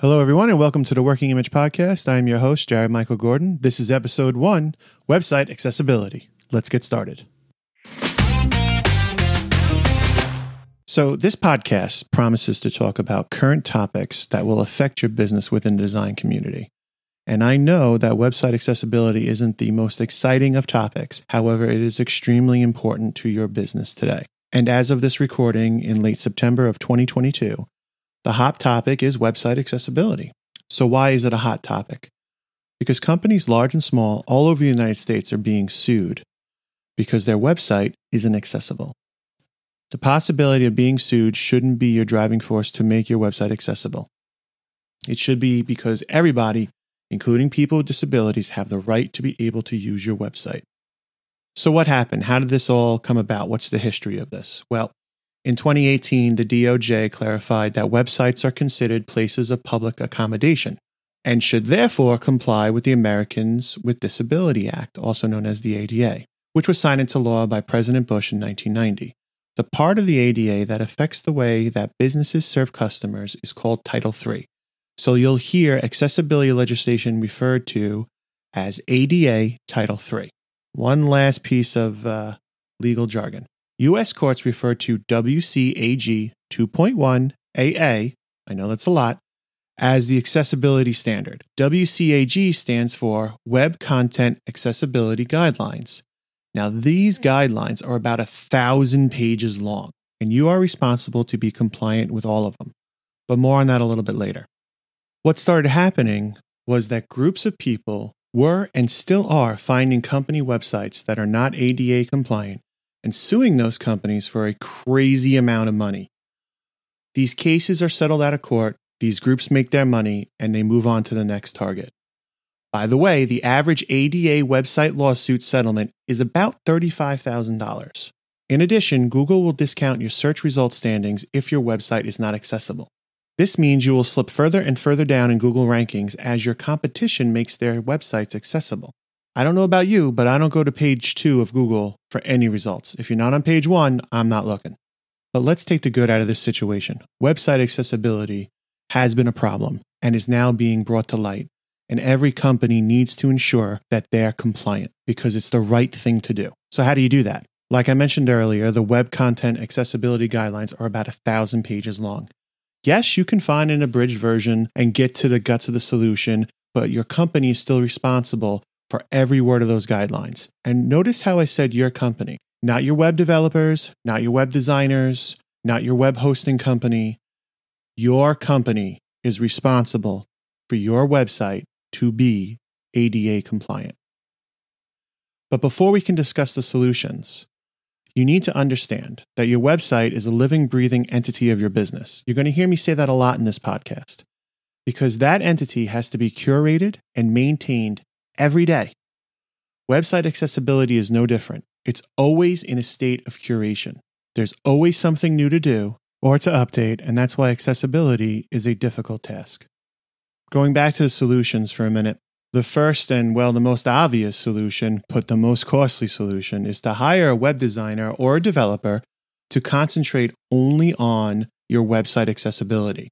Hello, everyone, and welcome to the Working Image Podcast. I am your host, Jarrod Michael Gordon. This is episode one Website Accessibility. Let's get started. So, this podcast promises to talk about current topics that will affect your business within the design community. And I know that website accessibility isn't the most exciting of topics. However, it is extremely important to your business today. And as of this recording in late September of 2022, the hot topic is website accessibility. So, why is it a hot topic? Because companies large and small all over the United States are being sued because their website isn't accessible. The possibility of being sued shouldn't be your driving force to make your website accessible. It should be because everybody, including people with disabilities, have the right to be able to use your website. So, what happened? How did this all come about? What's the history of this? Well, in 2018, the DOJ clarified that websites are considered places of public accommodation and should therefore comply with the Americans with Disability Act, also known as the ADA, which was signed into law by President Bush in 1990. The part of the ADA that affects the way that businesses serve customers is called Title III. So you'll hear accessibility legislation referred to as ADA Title III. One last piece of uh, legal jargon. U.S. courts refer to WCAG 2.1 AA, I know that's a lot, as the accessibility standard. WCAG stands for Web Content Accessibility Guidelines. Now, these hmm. guidelines are about a thousand pages long, and you are responsible to be compliant with all of them. But more on that a little bit later. What started happening was that groups of people were and still are finding company websites that are not ADA compliant and suing those companies for a crazy amount of money. These cases are settled out of court, these groups make their money, and they move on to the next target. By the way, the average ADA website lawsuit settlement is about $35,000. In addition, Google will discount your search result standings if your website is not accessible. This means you will slip further and further down in Google rankings as your competition makes their websites accessible. I don't know about you, but I don't go to page two of Google for any results. If you're not on page one, I'm not looking. But let's take the good out of this situation. Website accessibility has been a problem and is now being brought to light. And every company needs to ensure that they're compliant because it's the right thing to do. So, how do you do that? Like I mentioned earlier, the Web Content Accessibility Guidelines are about a thousand pages long. Yes, you can find an abridged version and get to the guts of the solution, but your company is still responsible for every word of those guidelines. And notice how I said your company, not your web developers, not your web designers, not your web hosting company. Your company is responsible for your website to be ADA compliant. But before we can discuss the solutions, you need to understand that your website is a living, breathing entity of your business. You're going to hear me say that a lot in this podcast because that entity has to be curated and maintained every day. Website accessibility is no different. It's always in a state of curation. There's always something new to do or to update, and that's why accessibility is a difficult task. Going back to the solutions for a minute, the first and, well, the most obvious solution, but the most costly solution, is to hire a web designer or a developer to concentrate only on your website accessibility.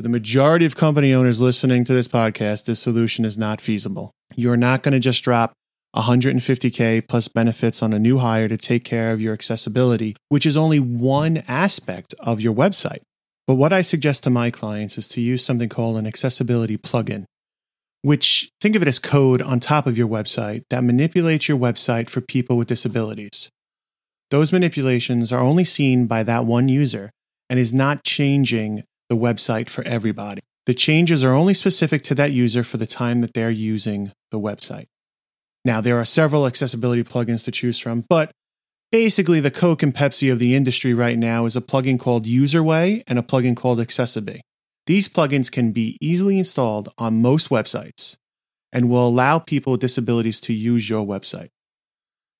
For the majority of company owners listening to this podcast, this solution is not feasible. You're not going to just drop 150K plus benefits on a new hire to take care of your accessibility, which is only one aspect of your website. But what I suggest to my clients is to use something called an accessibility plugin, which think of it as code on top of your website that manipulates your website for people with disabilities. Those manipulations are only seen by that one user and is not changing the website for everybody. The changes are only specific to that user for the time that they're using the website. Now, there are several accessibility plugins to choose from, but basically, the Coke and Pepsi of the industry right now is a plugin called Userway and a plugin called AccessiBe. These plugins can be easily installed on most websites and will allow people with disabilities to use your website.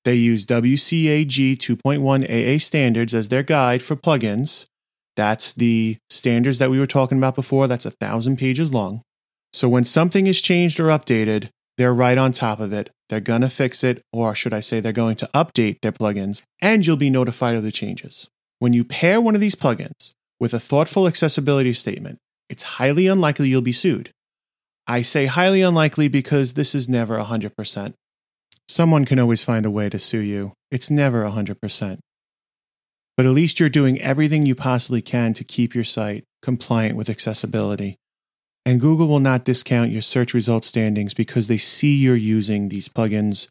They use WCAG 2.1 AA standards as their guide for plugins, that's the standards that we were talking about before. That's a thousand pages long. So when something is changed or updated, they're right on top of it. They're going to fix it, or should I say, they're going to update their plugins, and you'll be notified of the changes. When you pair one of these plugins with a thoughtful accessibility statement, it's highly unlikely you'll be sued. I say highly unlikely because this is never 100%. Someone can always find a way to sue you. It's never 100%. But at least you're doing everything you possibly can to keep your site compliant with accessibility. And Google will not discount your search result standings because they see you're using these plugins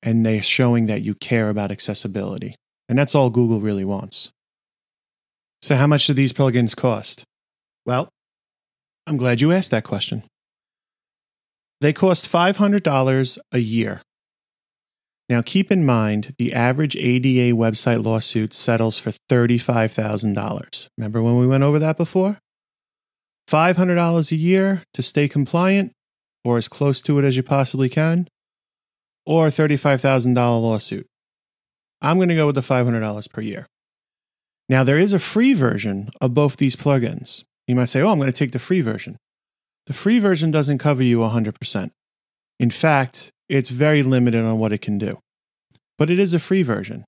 and they're showing that you care about accessibility. And that's all Google really wants. So, how much do these plugins cost? Well, I'm glad you asked that question. They cost $500 a year. Now, keep in mind the average ADA website lawsuit settles for $35,000. Remember when we went over that before? $500 a year to stay compliant or as close to it as you possibly can, or a $35,000 lawsuit. I'm going to go with the $500 per year. Now, there is a free version of both these plugins. You might say, oh, I'm going to take the free version. The free version doesn't cover you 100%. In fact, it's very limited on what it can do, but it is a free version.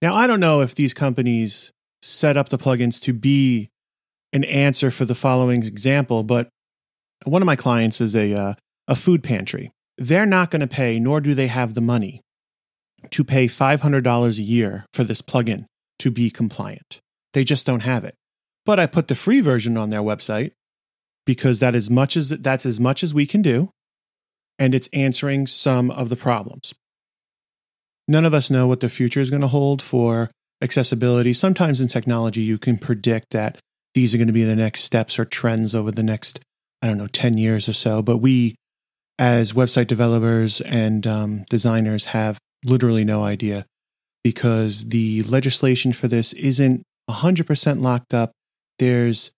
Now, I don't know if these companies set up the plugins to be an answer for the following example, but one of my clients is a, uh, a food pantry. They're not going to pay, nor do they have the money to pay $500 a year for this plugin to be compliant. They just don't have it. But I put the free version on their website because that is much as that's as much as we can do and it's answering some of the problems. None of us know what the future is going to hold for accessibility. Sometimes in technology you can predict that these are going to be the next steps or trends over the next I don't know 10 years or so, but we as website developers and um, designers have literally no idea because the legislation for this isn't 100% locked up. There's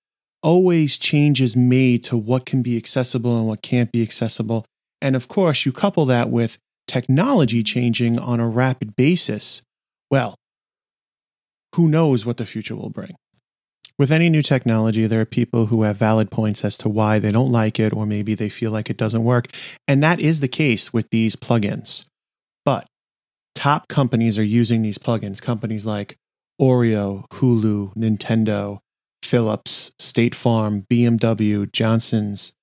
always changes made to what can be accessible and what can't be accessible. And of course, you couple that with technology changing on a rapid basis. Well, who knows what the future will bring? With any new technology, there are people who have valid points as to why they don't like it, or maybe they feel like it doesn't work. And that is the case with these plugins. But top companies are using these plugins, companies like Oreo, Hulu, Nintendo, Philips, State Farm, BMW, Johnson's.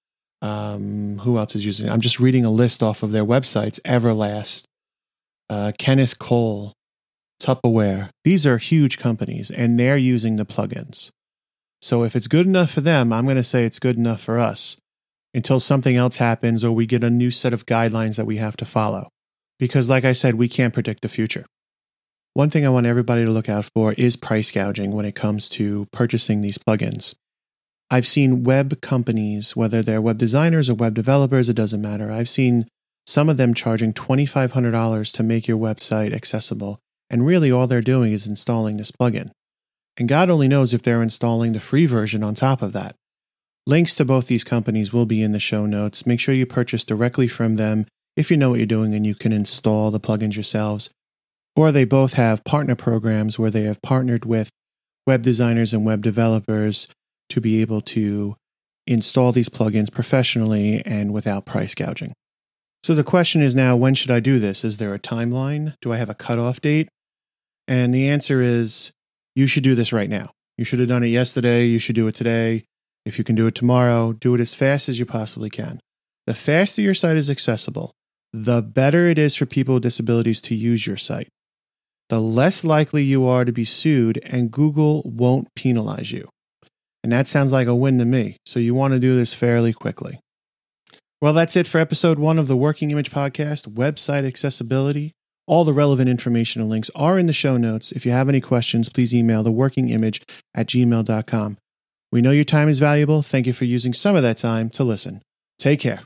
Um, who else is using it? I'm just reading a list off of their websites Everlast, uh, Kenneth Cole, Tupperware. These are huge companies and they're using the plugins. So if it's good enough for them, I'm going to say it's good enough for us until something else happens or we get a new set of guidelines that we have to follow. Because, like I said, we can't predict the future. One thing I want everybody to look out for is price gouging when it comes to purchasing these plugins. I've seen web companies, whether they're web designers or web developers, it doesn't matter. I've seen some of them charging $2,500 to make your website accessible. And really, all they're doing is installing this plugin. And God only knows if they're installing the free version on top of that. Links to both these companies will be in the show notes. Make sure you purchase directly from them if you know what you're doing and you can install the plugins yourselves. Or they both have partner programs where they have partnered with web designers and web developers to be able to install these plugins professionally and without price gouging. So the question is now when should I do this? Is there a timeline? Do I have a cutoff date? And the answer is you should do this right now. You should have done it yesterday. You should do it today. If you can do it tomorrow, do it as fast as you possibly can. The faster your site is accessible, the better it is for people with disabilities to use your site. The less likely you are to be sued, and Google won't penalize you. And that sounds like a win to me. So you want to do this fairly quickly. Well, that's it for episode one of the Working Image Podcast Website Accessibility. All the relevant information and links are in the show notes. If you have any questions, please email theworkingimage at gmail.com. We know your time is valuable. Thank you for using some of that time to listen. Take care.